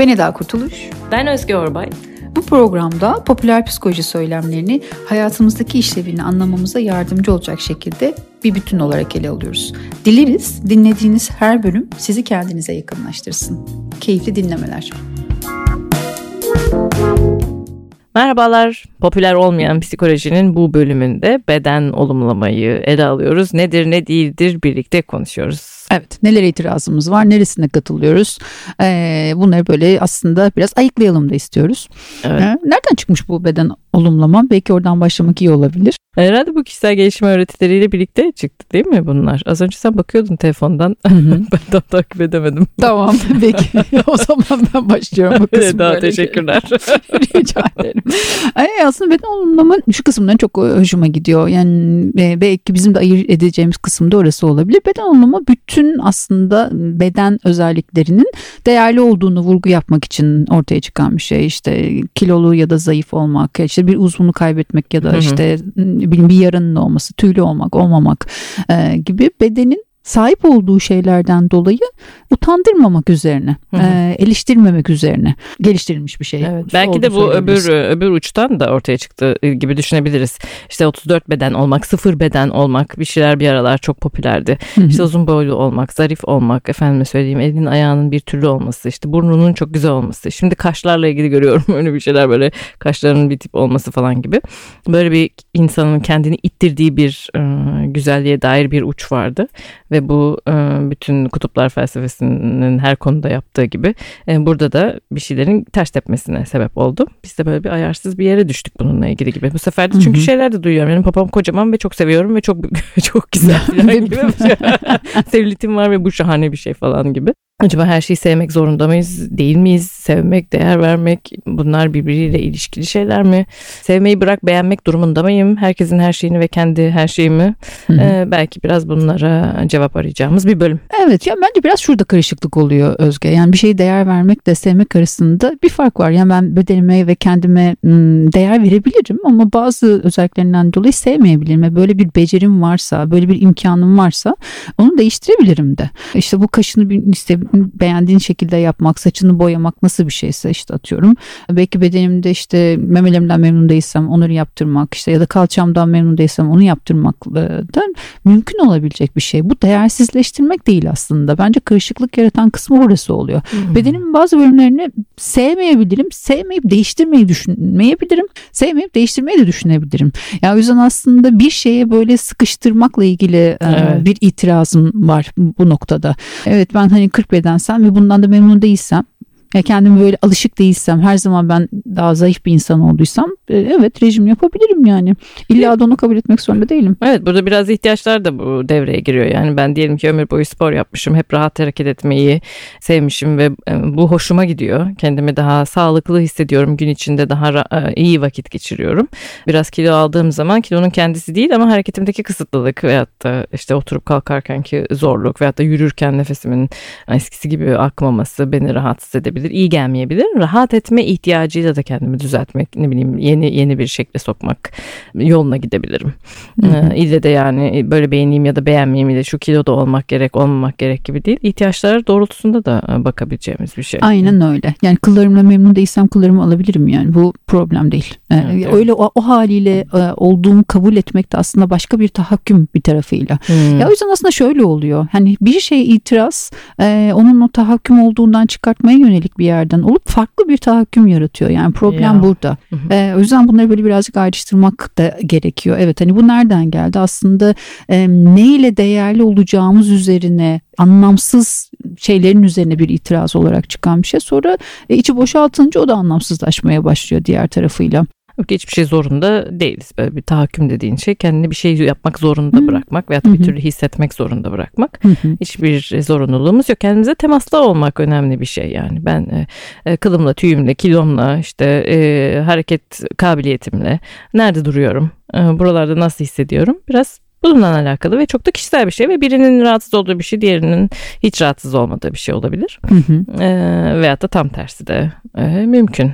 Ben Eda Kurtuluş. Ben Özge Orbay. Bu programda popüler psikoloji söylemlerini hayatımızdaki işlevini anlamamıza yardımcı olacak şekilde bir bütün olarak ele alıyoruz. Dileriz dinlediğiniz her bölüm sizi kendinize yakınlaştırsın. Keyifli dinlemeler. Merhabalar. Popüler olmayan psikolojinin bu bölümünde beden olumlamayı ele alıyoruz. Nedir ne değildir birlikte konuşuyoruz. Evet nelere itirazımız var neresine katılıyoruz ee, bunları böyle aslında biraz ayıklayalım da istiyoruz. Evet. Ee, nereden çıkmış bu beden olumlama belki oradan başlamak iyi olabilir. Herhalde bu kişisel gelişim öğretileriyle birlikte çıktı değil mi bunlar? Az önce sen bakıyordun telefondan ben tam takip edemedim. Tamam peki o zaman ben başlıyorum bu kısmı. Daha teşekkürler. Rica ederim. Ay, aslında beden olumlama şu kısımdan çok hoşuma gidiyor. Yani e, belki bizim de ayırt edeceğimiz kısımda orası olabilir. Beden olumlama bütün bütün aslında beden özelliklerinin değerli olduğunu vurgu yapmak için ortaya çıkan bir şey. İşte kilolu ya da zayıf olmak, işte bir uzvunu kaybetmek ya da işte bir yarının olması, tüylü olmak, olmamak gibi bedenin sahip olduğu şeylerden dolayı utandırmamak üzerine, E, eleştirmemek üzerine geliştirilmiş bir şey. Evet, belki de bu öbür öbür uçtan da ortaya çıktı gibi düşünebiliriz. İşte 34 beden olmak, sıfır beden olmak bir şeyler bir aralar çok popülerdi. Hı hı. İşte uzun boylu olmak, zarif olmak, efendime söyleyeyim elinin ayağının bir türlü olması, işte burnunun çok güzel olması. Şimdi kaşlarla ilgili görüyorum öyle bir şeyler böyle kaşlarının bir tip olması falan gibi. Böyle bir insanın kendini ittirdiği bir e, güzelliğe dair bir uç vardı ve bu e, bütün kutuplar felsefesinin her konuda yaptığı gibi e, burada da bir şeylerin ters tepmesine sebep oldu. Biz de böyle bir ayarsız bir yere düştük bununla ilgili gibi. Bu sefer de çünkü Hı-hı. şeyler de duyuyorum. Benim papam kocaman ve çok seviyorum ve çok çok güzel. Sevlitim var ve bu şahane bir şey falan gibi. Acaba her şeyi sevmek zorunda mıyız? Değil miyiz? Sevmek, değer vermek bunlar birbiriyle ilişkili şeyler mi? Sevmeyi bırak beğenmek durumunda mıyım? Herkesin her şeyini ve kendi her şeyimi. Ee, belki biraz bunlara cevap arayacağımız bir bölüm. Evet ya bence biraz şurada karışıklık oluyor Özge. Yani bir şeyi değer vermek de sevmek arasında bir fark var. Yani ben bedenime ve kendime değer verebilirim ama bazı özelliklerinden dolayı sevmeyebilirim. Böyle bir becerim varsa, böyle bir imkanım varsa onu değiştirebilirim de. İşte bu kaşını bir işte beğendiğin şekilde yapmak, saçını boyamak nasıl bir şeyse işte atıyorum. Belki bedenimde işte memelerimden memnun değilsem onları yaptırmak işte ya da kalçamdan memnun değilsem onu yaptırmak da mümkün olabilecek bir şey. Bu değersizleştirmek değil aslında. Bence karışıklık yaratan kısmı orası oluyor. Hmm. Bedenimin bazı bölümlerini sevmeyebilirim. Sevmeyip değiştirmeyi düşünmeyebilirim. Sevmeyip değiştirmeyi de düşünebilirim. Yani o yüzden aslında bir şeye böyle sıkıştırmakla ilgili evet. bir itirazım var bu noktada. Evet ben hani 40 bedensem ve bundan da memnun değilsem ya kendimi böyle alışık değilsem her zaman ben daha zayıf bir insan olduysam evet rejim yapabilirim yani. İlla da onu kabul etmek zorunda değilim. Evet burada biraz ihtiyaçlar da bu devreye giriyor. Yani ben diyelim ki ömür boyu spor yapmışım. Hep rahat hareket etmeyi sevmişim ve e, bu hoşuma gidiyor. Kendimi daha sağlıklı hissediyorum. Gün içinde daha e, iyi vakit geçiriyorum. Biraz kilo aldığım zaman kilonun kendisi değil ama hareketimdeki kısıtlılık veyahut da işte oturup kalkarkenki zorluk veyahut da yürürken nefesimin eskisi gibi akmaması beni rahatsız edebilir iyi gelmeyebilir. Rahat etme ihtiyacıyla da kendimi düzeltmek, ne bileyim yeni yeni bir şekle sokmak yoluna gidebilirim. Ee, ille de yani böyle beğeneyim ya da beğenmeyeyim de şu kiloda olmak gerek, olmamak gerek gibi değil. İhtiyaçlar doğrultusunda da e, bakabileceğimiz bir şey. Aynen öyle. Yani kıllarımla memnun değilsem kıllarımı alabilirim yani. Bu problem değil. Ee, evet, öyle o, o haliyle e, olduğumu kabul etmek de aslında başka bir tahakküm bir tarafıyla. Hmm. Ya o yüzden aslında şöyle oluyor. Hani bir şey itiraz e, onun o tahakküm olduğundan çıkartmaya yönelik bir yerden olup farklı bir tahakküm yaratıyor. Yani problem ya. burada. Ee, o yüzden bunları böyle birazcık ayrıştırmak da gerekiyor. Evet hani bu nereden geldi? Aslında e, ne ile değerli olacağımız üzerine anlamsız şeylerin üzerine bir itiraz olarak çıkan bir şey. Sonra e, içi boşaltınca o da anlamsızlaşmaya başlıyor diğer tarafıyla. Hiçbir şey zorunda değiliz. Böyle bir tahakküm dediğin şey kendini bir şey yapmak zorunda bırakmak veya bir türlü hissetmek zorunda bırakmak. Hiçbir zorunluluğumuz yok. Kendimize temaslı olmak önemli bir şey yani. Ben e, e, kılımla, tüyümle, kilomla, işte e, hareket kabiliyetimle nerede duruyorum? E, buralarda nasıl hissediyorum? Biraz Bununla alakalı ve çok da kişisel bir şey ve birinin rahatsız olduğu bir şey diğerinin hiç rahatsız olmadığı bir şey olabilir. Hı hı. E, veyahut da tam tersi de e, mümkün.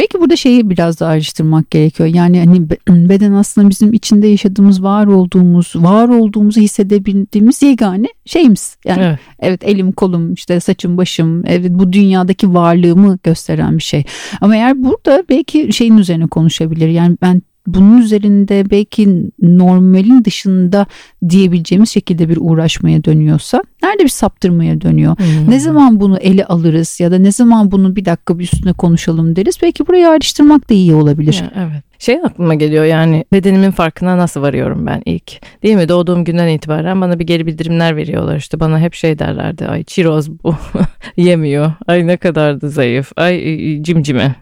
Peki burada şeyi biraz daha ayrıştırmak gerekiyor. Yani hani beden aslında bizim içinde yaşadığımız, var olduğumuz, var olduğumuzu hissedebildiğimiz yegane şeyimiz. Yani evet, evet elim, kolum, işte saçım, başım, evet bu dünyadaki varlığımı gösteren bir şey. Ama eğer burada belki şeyin üzerine konuşabilir. Yani ben bunun üzerinde belki normalin dışında diyebileceğimiz şekilde bir uğraşmaya dönüyorsa nerede bir saptırmaya dönüyor? Hmm. Ne zaman bunu ele alırız ya da ne zaman bunu bir dakika bir üstüne konuşalım deriz. Belki burayı ayrıştırmak da iyi olabilir. Evet. Şey aklıma geliyor yani bedenimin farkına nasıl varıyorum ben ilk. Değil mi? Doğduğum günden itibaren bana bir geri bildirimler veriyorlar işte. Bana hep şey derlerdi. Ay çiroz bu. Yemiyor. Ay ne kadar da zayıf. Ay cimcime.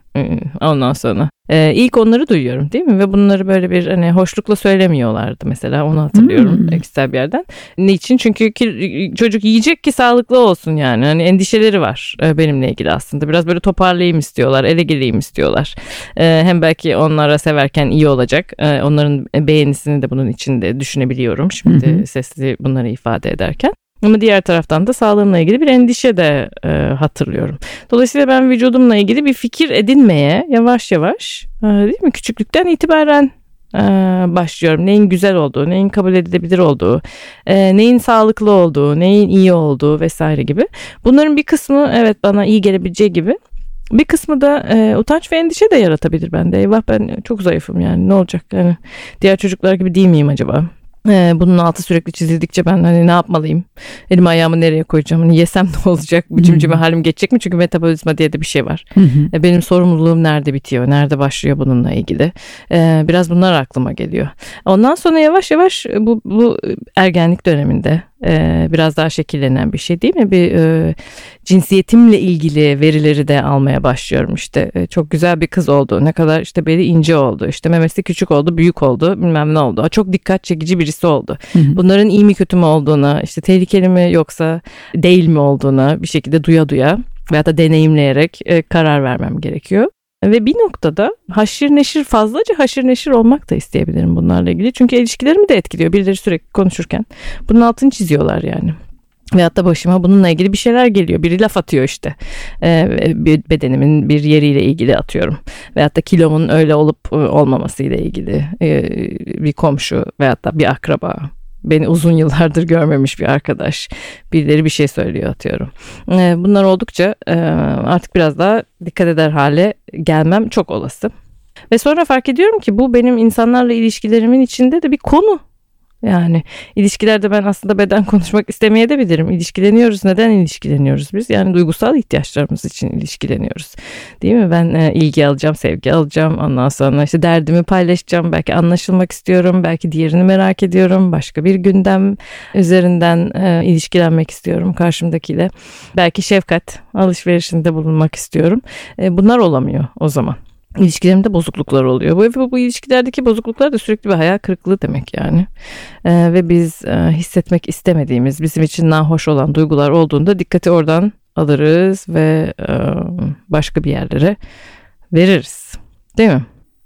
Ondan sonra ee, ilk onları duyuyorum değil mi? Ve bunları böyle bir hani hoşlukla söylemiyorlardı mesela onu hatırlıyorum hmm. ekstra bir yerden. Niçin? Çünkü ki, çocuk yiyecek ki sağlıklı olsun yani. Hani endişeleri var benimle ilgili aslında. Biraz böyle toparlayayım istiyorlar, ele geleyim istiyorlar. E, hem belki onlara severken iyi olacak. E, onların beğenisini de bunun içinde düşünebiliyorum. Şimdi hmm. sesli bunları ifade ederken. Ama diğer taraftan da sağlığımla ilgili bir endişe de e, hatırlıyorum. Dolayısıyla ben vücudumla ilgili bir fikir edinmeye yavaş yavaş e, değil mi küçüklükten itibaren e, başlıyorum. Neyin güzel olduğu, neyin kabul edilebilir olduğu, e, neyin sağlıklı olduğu, neyin iyi olduğu vesaire gibi. Bunların bir kısmı evet bana iyi gelebileceği gibi bir kısmı da e, utanç ve endişe de yaratabilir bende. Eyvah ben çok zayıfım yani ne olacak? Yani diğer çocuklar gibi değil miyim acaba? Ee, bunun altı sürekli çizildikçe ben hani ne yapmalıyım? Elim ayağımı nereye koyacağım? Hani yesem ne olacak? Bu cimcime halim geçecek mi? Çünkü metabolizma diye de bir şey var. Ee, benim sorumluluğum nerede bitiyor? Nerede başlıyor bununla ilgili? Ee, biraz bunlar aklıma geliyor. Ondan sonra yavaş yavaş bu, bu ergenlik döneminde e, biraz daha şekillenen bir şey değil mi? Bir e, cinsiyetimle ilgili verileri de almaya başlıyorum işte. E, çok güzel bir kız oldu. Ne kadar işte beli ince oldu. işte memesi küçük oldu, büyük oldu, bilmem ne oldu. Çok dikkat çekici birisi oldu. Hı hı. Bunların iyi mi kötü mü olduğuna, işte tehlikeli mi yoksa değil mi olduğuna bir şekilde duya duya veya da deneyimleyerek e, karar vermem gerekiyor. Ve bir noktada haşir neşir fazlaca haşir neşir olmak da isteyebilirim bunlarla ilgili. Çünkü ilişkilerimi de etkiliyor birileri sürekli konuşurken. Bunun altını çiziyorlar yani. Veyahut da başıma bununla ilgili bir şeyler geliyor. Biri laf atıyor işte. Ee, bedenimin bir yeriyle ilgili atıyorum. Veyahut da kilomun öyle olup olmaması ile ilgili ee, bir komşu veyahut da bir akraba beni uzun yıllardır görmemiş bir arkadaş birileri bir şey söylüyor atıyorum. Ee, bunlar oldukça e, artık biraz daha dikkat eder hale gelmem çok olası. Ve sonra fark ediyorum ki bu benim insanlarla ilişkilerimin içinde de bir konu yani ilişkilerde ben aslında beden konuşmak istemeye de bilirim. İlişkileniyoruz. Neden ilişkileniyoruz biz? Yani duygusal ihtiyaçlarımız için ilişkileniyoruz. Değil mi? Ben e, ilgi alacağım, sevgi alacağım. Ondan sonra işte derdimi paylaşacağım. Belki anlaşılmak istiyorum. Belki diğerini merak ediyorum. Başka bir gündem üzerinden e, ilişkilenmek istiyorum karşımdakiyle. Belki şefkat alışverişinde bulunmak istiyorum. E, bunlar olamıyor o zaman ilişkilerimde bozukluklar oluyor. Bu, bu, bu ilişkilerdeki bozukluklar da sürekli bir hayal kırıklığı demek yani. Ee, ve biz e, hissetmek istemediğimiz, bizim için nahoş olan duygular olduğunda dikkati oradan alırız ve e, başka bir yerlere veririz. Değil mi?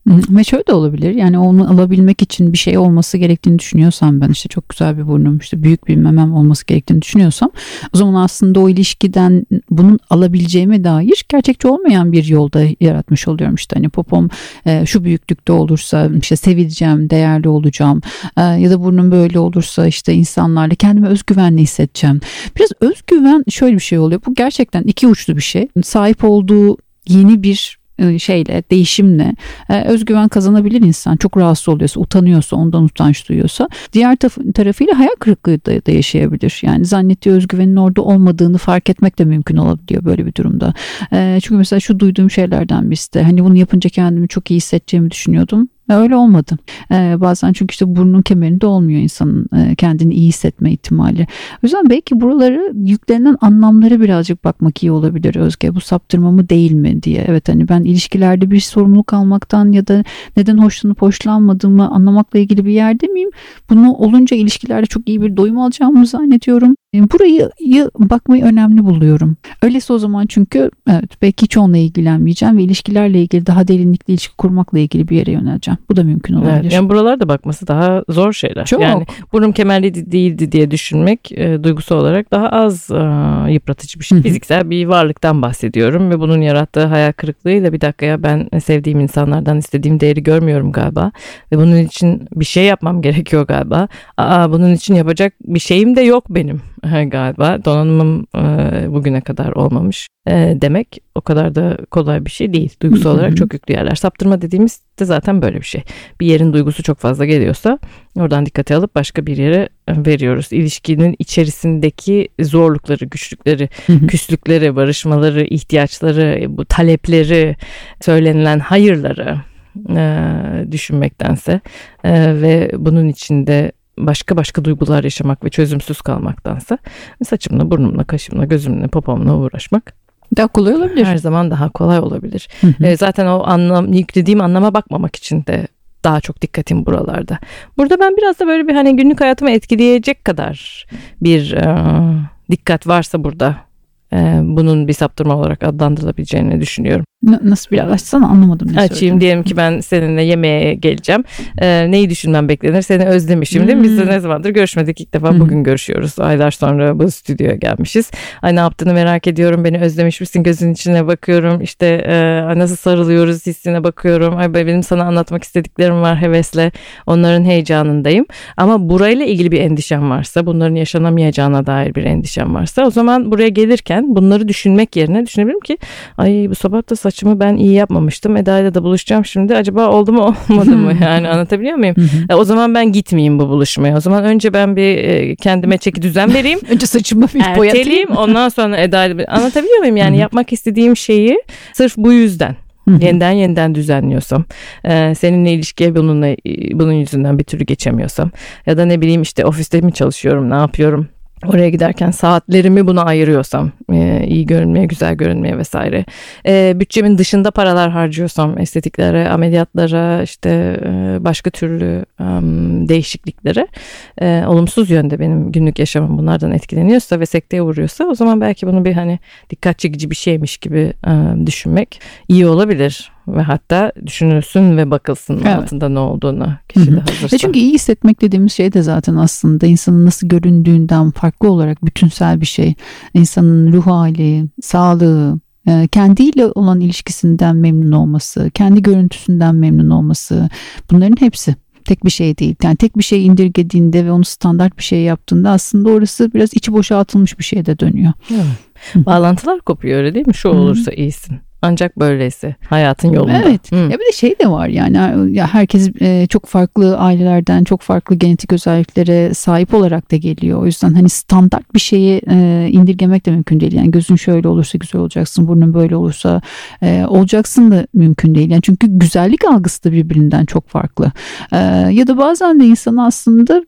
Ve şöyle de olabilir yani onu alabilmek için bir şey olması gerektiğini düşünüyorsam ben işte çok güzel bir burnum işte büyük bir memem olması gerektiğini düşünüyorsam o zaman aslında o ilişkiden bunun alabileceğime dair gerçekçi olmayan bir yolda yaratmış oluyorum. İşte hani popom e, şu büyüklükte olursa işte sevileceğim değerli olacağım e, ya da burnum böyle olursa işte insanlarla kendimi özgüvenli hissedeceğim. Biraz özgüven şöyle bir şey oluyor. Bu gerçekten iki uçlu bir şey. Sahip olduğu yeni bir şeyle değişimle e, özgüven kazanabilir insan. Çok rahatsız oluyorsa utanıyorsa ondan utanç duyuyorsa. Diğer tarafıyla hayal kırıklığı da, da yaşayabilir. Yani zannettiği özgüvenin orada olmadığını fark etmek de mümkün olabiliyor böyle bir durumda. E, çünkü mesela şu duyduğum şeylerden birisi de hani bunu yapınca kendimi çok iyi hissedeceğimi düşünüyordum Öyle olmadı. Ee, bazen çünkü işte burnun kemerinde olmuyor insanın e, kendini iyi hissetme ihtimali. O yüzden belki buraları yüklenen anlamlara birazcık bakmak iyi olabilir Özge. Bu saptırma mı değil mi diye. Evet hani ben ilişkilerde bir sorumluluk almaktan ya da neden hoşlanıp hoşlanmadığımı anlamakla ilgili bir yerde miyim? Bunu olunca ilişkilerde çok iyi bir doyum alacağımı zannediyorum. Burayı bakmayı önemli buluyorum. Öyleyse o zaman çünkü evet belki hiç onunla ilgilenmeyeceğim ve ilişkilerle ilgili daha derinlikli ilişki kurmakla ilgili bir yere yöneleceğim. Bu da mümkün olabilir. Evet, yani buralarda bakması daha zor şeyler. Çok. Yani burnum kemerli değildi diye düşünmek e, duygusu olarak daha az e, yıpratıcı bir şey. Fiziksel bir varlıktan bahsediyorum ve bunun yarattığı hayal kırıklığıyla bir dakika ya ben sevdiğim insanlardan istediğim değeri görmüyorum galiba ve bunun için bir şey yapmam gerekiyor galiba. Aa bunun için yapacak bir şeyim de yok benim galiba. Donanımım e, bugüne kadar olmamış e, demek o kadar da kolay bir şey değil. Duygusal olarak çok yüklü yerler. Saptırma dediğimiz de zaten böyle bir şey. Bir yerin duygusu çok fazla geliyorsa oradan dikkate alıp başka bir yere veriyoruz. İlişkinin içerisindeki zorlukları, güçlükleri, küslükleri, barışmaları, ihtiyaçları, bu talepleri, söylenilen hayırları e, düşünmektense e, ve bunun içinde başka başka duygular yaşamak ve çözümsüz kalmaktansa saçımla, burnumla, kaşımla, gözümle, popomla uğraşmak daha kolay olabilir. Her zaman daha kolay olabilir. Hı hı. E, zaten o anlam yüklediğim anlama bakmamak için de daha çok dikkatim buralarda. Burada ben biraz da böyle bir hani günlük hayatımı etkileyecek kadar bir e, dikkat varsa burada e, bunun bir saptırma olarak adlandırılabileceğini düşünüyorum. Nasıl biraz açsana anlamadım. Ne Açayım söyledim. diyelim ki ben seninle yemeğe geleceğim. Ee, neyi düşünmem beklenir? Seni özlemişim değil mi? Biz de hmm. ne zamandır görüşmedik ilk defa bugün görüşüyoruz. Aylar sonra bu stüdyoya gelmişiz. Ay ne yaptığını merak ediyorum. Beni özlemiş misin? Gözün içine bakıyorum. İşte e, nasıl sarılıyoruz hissine bakıyorum. Ay benim sana anlatmak istediklerim var hevesle. Onların heyecanındayım. Ama burayla ilgili bir endişem varsa, bunların yaşanamayacağına dair bir endişem varsa o zaman buraya gelirken bunları düşünmek yerine düşünebilirim ki ay bu sabah da saçımı ben iyi yapmamıştım. Eda ile de buluşacağım şimdi. Acaba oldu mu olmadı mı? Yani anlatabiliyor muyum? e, o zaman ben gitmeyeyim bu buluşmaya. O zaman önce ben bir e, kendime çeki düzen vereyim. önce saçımı bir boyatayım. Ondan sonra Eda ile anlatabiliyor muyum? Yani yapmak istediğim şeyi sırf bu yüzden yeniden yeniden düzenliyorsam, e, seninle ilişkiye bununla bunun yüzünden bir türlü geçemiyorsam ya da ne bileyim işte ofiste mi çalışıyorum, ne yapıyorum? Oraya giderken saatlerimi buna ayırıyorsam e, iyi görünmeye güzel görünmeye vesaire e, bütçemin dışında paralar harcıyorsam estetiklere ameliyatlara işte e, başka türlü değişikliklere olumsuz yönde benim günlük yaşamım bunlardan etkileniyorsa ve sekteye vuruyorsa o zaman belki bunu bir hani dikkat çekici bir şeymiş gibi düşünmek iyi olabilir ve hatta düşünülsün ve bakılsın evet. altında ne olduğunu kişi de hazırsa. Çünkü iyi hissetmek dediğimiz şey de zaten aslında insanın nasıl göründüğünden farklı olarak bütünsel bir şey. İnsanın ruh hali, sağlığı, e, kendiyle olan ilişkisinden memnun olması, kendi görüntüsünden memnun olması bunların hepsi tek bir şey değil. Yani tek bir şey indirgediğinde ve onu standart bir şey yaptığında aslında orası biraz içi boşaltılmış bir şeye de dönüyor. Evet. Bağlantılar kopuyor öyle değil mi? Şu olursa iyisin. Ancak böylesi hayatın yolunda. Evet. Hı. Ya bir de şey de var yani ya herkes e, çok farklı ailelerden çok farklı genetik özelliklere sahip olarak da geliyor. O yüzden hani standart bir şeyi e, indirgemek de mümkün değil. Yani gözün şöyle olursa güzel olacaksın, burnun böyle olursa e, olacaksın da mümkün değil. Yani çünkü güzellik algısı da birbirinden çok farklı. E, ya da bazen de insan aslında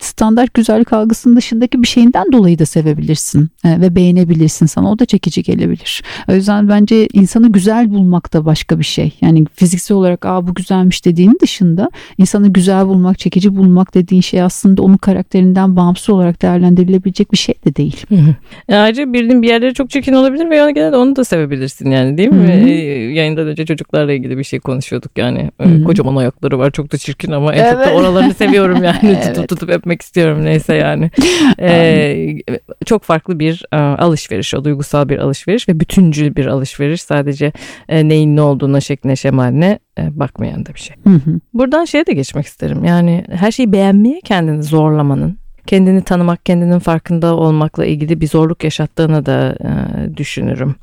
standart güzellik algısının dışındaki bir şeyinden dolayı da sevebilirsin e, ve beğenebilirsin. Sana o da çekici gelebilir. O yüzden bence insanı güzel bulmak da başka bir şey. Yani fiziksel olarak aa bu güzelmiş dediğin dışında insanı güzel bulmak, çekici bulmak dediğin şey aslında onun karakterinden bağımsız olarak değerlendirilebilecek bir şey de değil. Hı hı. Ayrıca birinin bir yerleri çok çirkin olabilir ve genelde onu da sevebilirsin yani değil mi? Hı hı. Yayından önce çocuklarla ilgili bir şey konuşuyorduk yani. Hı hı. Kocaman ayakları var çok da çirkin ama en evet. çok da oralarını seviyorum yani. evet. tutup tutup öpmek istiyorum neyse yani. ee, çok farklı bir alışveriş o duygusal bir alışveriş ve bütüncül bir alışveriş verir. Sadece e, neyin ne olduğuna, şekline, şemaline e, bakmayan da bir şey. Hı hı. Buradan şeye de geçmek isterim. Yani her şeyi beğenmeye kendini zorlamanın kendini tanımak, kendinin farkında olmakla ilgili bir zorluk yaşattığını da e, düşünürüm.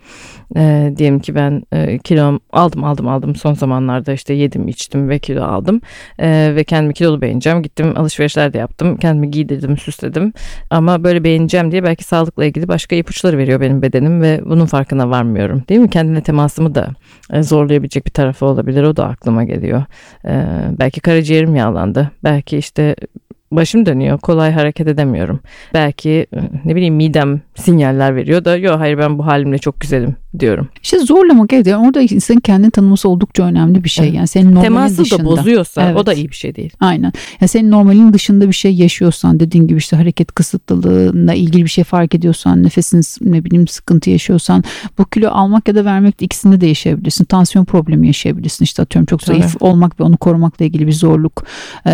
E, diyelim ki ben e, kilom aldım aldım aldım son zamanlarda işte yedim içtim ve kilo aldım e, ve kendimi kilolu beğeneceğim. Gittim alışverişler de yaptım. Kendimi giydirdim, süsledim. Ama böyle beğeneceğim diye belki sağlıkla ilgili başka ipuçları veriyor benim bedenim ve bunun farkına varmıyorum. Değil mi? Kendine temasımı da e, zorlayabilecek bir tarafı olabilir. O da aklıma geliyor. E, belki karaciğerim yağlandı. Belki işte başım dönüyor. Kolay hareket edemiyorum. Belki ne bileyim midem sinyaller veriyor da yok hayır ben bu halimle çok güzelim diyorum. İşte zorlamak evet. Yani orada insanın kendini tanıması oldukça önemli bir şey. Evet. Yani senin normalin Teması dışında. da bozuyorsa Evet. o da iyi bir şey değil. Aynen. Yani senin normalin dışında bir şey yaşıyorsan dediğin gibi işte hareket kısıtlılığına ilgili bir şey fark ediyorsan nefesin ne bileyim sıkıntı yaşıyorsan bu kilo almak ya da vermek de ikisinde de yaşayabilirsin. Tansiyon problemi yaşayabilirsin. İşte atıyorum çok zayıf olmak ve onu korumakla ilgili bir zorluk e,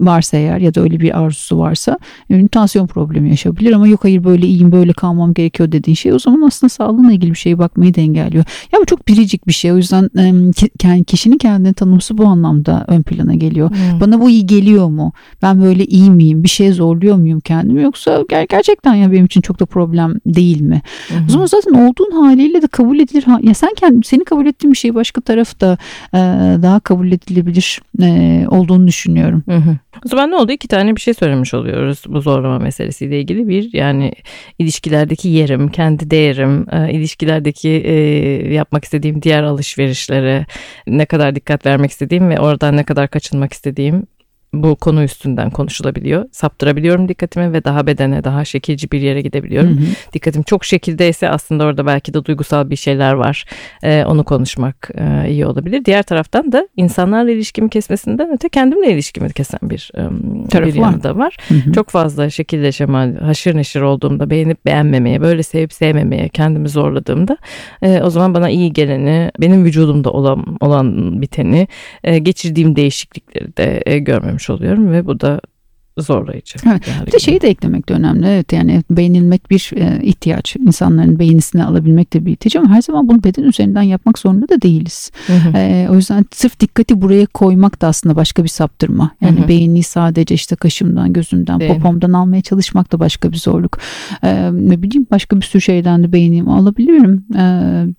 varsa eğer ya da öyle bir arzusu varsa e, tansiyon problemi yaşayabilir ama yok hayır böyle iyiyim böyle kalmam gerekiyor dediğin şey o zaman aslında sağlığına ilgili bir şeye bakmayı da engelliyor. Ya bu çok biricik bir şey o yüzden yani kişinin kendini tanıması bu anlamda ön plana geliyor. Bana bu iyi geliyor mu? Ben böyle iyi miyim? Bir şeye zorluyor muyum kendimi? Yoksa ger- gerçekten ya benim için çok da problem değil mi? Hı. O zaman zaten olduğun haliyle de kabul edilir. Ya sen kendi seni kabul ettiğin bir şeyi başka taraf da e, daha kabul edilebilir e, olduğunu düşünüyorum. Hı hı. O zaman ne oldu? İki tane bir şey söylemiş oluyoruz bu zorlama meselesiyle ilgili. Bir yani ilişkilerdeki yerim, kendi değerim, e, ilişkilerdeki e, yapmak istediğim diğer alışverişlere ne kadar dikkat vermek istediğim ve oradan ne kadar kaçınmak istediğim bu konu üstünden konuşulabiliyor. Saptırabiliyorum dikkatimi ve daha bedene, daha şekilci bir yere gidebiliyorum. Hı hı. Dikkatim çok şekildeyse aslında orada belki de duygusal bir şeyler var. Ee, onu konuşmak e, iyi olabilir. Diğer taraftan da insanlarla ilişkimi kesmesinden öte kendimle ilişkimi kesen bir, e, Tarafı bir yanı da var. Hı hı. Çok fazla şekilde şemal, haşır neşir olduğumda beğenip beğenmemeye, böyle sevip sevmemeye kendimi zorladığımda e, o zaman bana iyi geleni, benim vücudumda olan, olan biteni, e, geçirdiğim değişiklikleri de e, görmemiş oluyorum ve bu da zorlayıcı. Evet, bir de şeyi de eklemek de önemli. Evet yani beğenilmek bir e, ihtiyaç. İnsanların beğenisini alabilmek de bir ihtiyaç ama her zaman bunu beden üzerinden yapmak zorunda da değiliz. Hı hı. E, o yüzden sırf dikkati buraya koymak da aslında başka bir saptırma. Yani Hı hı. beğeniyi sadece işte kaşımdan, gözümden, Değil popomdan almaya çalışmak da başka bir zorluk. E, ne bileyim başka bir sürü şeyden de beğenimi alabilirim. E,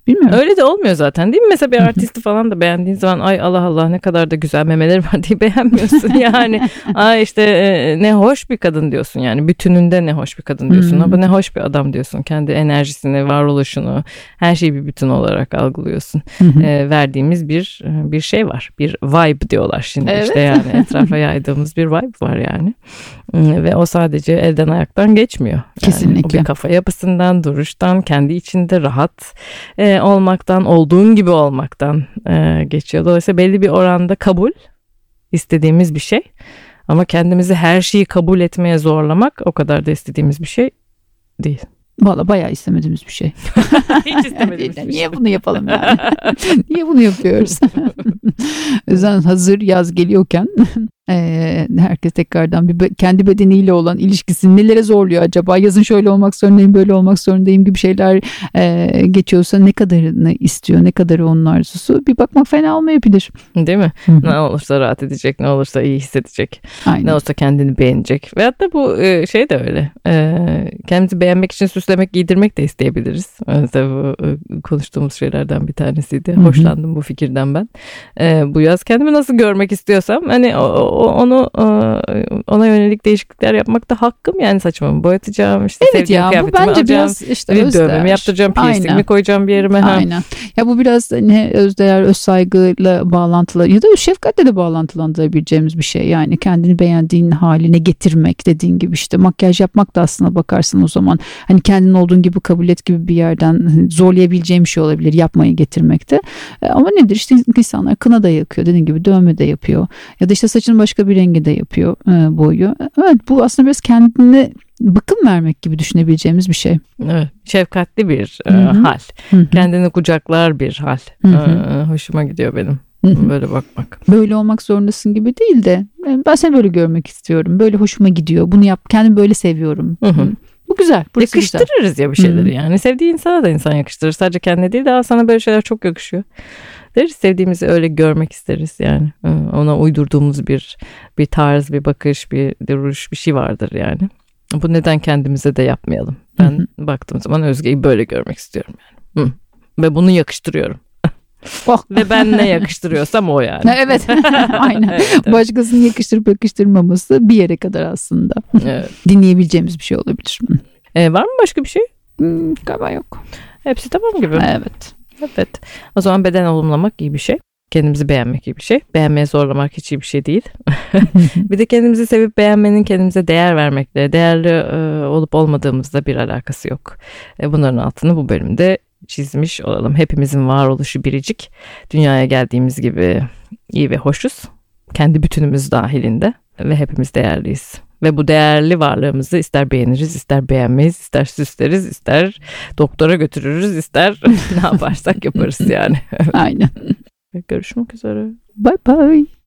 bilmiyorum. Öyle de olmuyor zaten değil mi? Mesela bir artisti falan da beğendiğin zaman ay Allah Allah ne kadar da güzel memeleri var diye beğenmiyorsun. Yani ay işte e, ne hoş bir kadın diyorsun yani bütününde ne hoş bir kadın diyorsun. Hı. Ama ne hoş bir adam diyorsun. Kendi enerjisini, varoluşunu her şeyi bir bütün olarak algılıyorsun. E, verdiğimiz bir bir şey var. Bir vibe diyorlar şimdi Evet. işte yani etrafa yaydığımız bir vibe var yani. E, Ve o sadece elden ayaktan geçmiyor. Yani Kesinlikle. o bir kafa yapısından, duruştan, kendi içinde rahat e, olmaktan, olduğun gibi olmaktan e, geçiyor. Dolayısıyla belli bir oranda kabul istediğimiz bir şey. Ama kendimizi her şeyi kabul etmeye zorlamak o kadar da istediğimiz bir şey değil. Valla bayağı istemediğimiz bir şey. Hiç istemediğimiz bir şey. Niye bunu yapalım yani? Niye bunu yapıyoruz? o yüzden hazır yaz geliyorken eee, herkes tekrardan bir kendi bedeniyle olan ilişkisini nelere zorluyor acaba? Yazın şöyle olmak zorundayım, böyle olmak zorundayım gibi şeyler eee, geçiyorsa ne kadarını istiyor, ne kadarı onun arzusu bir bakmak fena olmayabilir. Değil mi? Ne olursa rahat edecek, ne olursa iyi hissedecek, ne Aynen. olursa kendini beğenecek. Veyahut da bu e, şey de öyle. E, kendimizi beğenmek için süslemek, giydirmek de isteyebiliriz. Mesela bu e, konuştuğumuz şeylerden bir tanesiydi. Hı hı. Hoşlandım bu fikirden ben. E, bu yaz kendimi nasıl görmek istiyorsam hani o, o- onu e, ona yönelik değişiklikler yapmak da hakkım yani saçımı boyatacağım işte Evet ya bu bence alacağım. biraz işte bir dövmemi yaptıracağım, piercing Aynen. mi koyacağım bir yerime. Ha. Aynen. Ya bu biraz hani özdeğer, öz saygıyla bağlantılı ya da öz şefkatle de bağlantılandırabileceğimiz bir şey. Yani kendini beğendiğin haline getirmek dediğin gibi işte makyaj yapmak da aslına bakarsın o zaman hani kendin olduğun gibi kabul et gibi bir yerden hani zorlayabileceğim bir şey olabilir yapmayı getirmekte. E, Ama nedir işte insanlar kına da yakıyor dediğin gibi dövme de yapıyor ya da işte saçın başka bir rengi de yapıyor e, boyu. Evet bu aslında biraz kendine bakım vermek gibi düşünebileceğimiz bir şey. Evet, şefkatli bir e, hal. Hı hı. Kendini kucaklar bir hal. E, hoşuma gidiyor benim böyle bakmak. böyle olmak zorundasın gibi değil de e, ben seni böyle görmek istiyorum. Böyle hoşuma gidiyor. Bunu yap. Kendimi böyle seviyorum. Hı hı. Bu güzel. Burası güzel. Yakıştırırız ya bir şeyleri yani. Sevdiği insana da insan yakıştırır. Sadece kendine değil daha sana böyle şeyler çok yakışıyor. Deriz sevdiğimizi öyle görmek isteriz yani. Ona uydurduğumuz bir bir tarz, bir bakış, bir duruş bir şey vardır yani. Bu neden kendimize de yapmayalım? Ben baktığım zaman Özge'yi böyle görmek istiyorum yani. Hı. Ve bunu yakıştırıyorum. Oh. Ve ben ne yakıştırıyorsam o yani. Evet. Aynen. Evet, evet. Başkasının yakıştırıp yakıştırmaması bir yere kadar aslında. Evet. Dinleyebileceğimiz bir şey olabilir. E, var mı başka bir şey? Hmm, galiba yok. Hepsi tamam gibi. Evet. Evet. O zaman beden olumlamak iyi bir şey. kendimizi beğenmek gibi bir şey. Beğenmeye zorlamak hiç iyi bir şey değil. bir de kendimizi sevip beğenmenin kendimize değer vermekle, değerli e, olup olmadığımızda bir alakası yok. E, bunların altını bu bölümde çizmiş olalım. Hepimizin varoluşu biricik. Dünyaya geldiğimiz gibi iyi ve hoşuz. Kendi bütünümüz dahilinde ve hepimiz değerliyiz. Ve bu değerli varlığımızı ister beğeniriz, ister beğenmeyiz, ister süsleriz, ister doktora götürürüz, ister ne yaparsak yaparız yani. Aynen. Görüşmek üzere. Bye bye.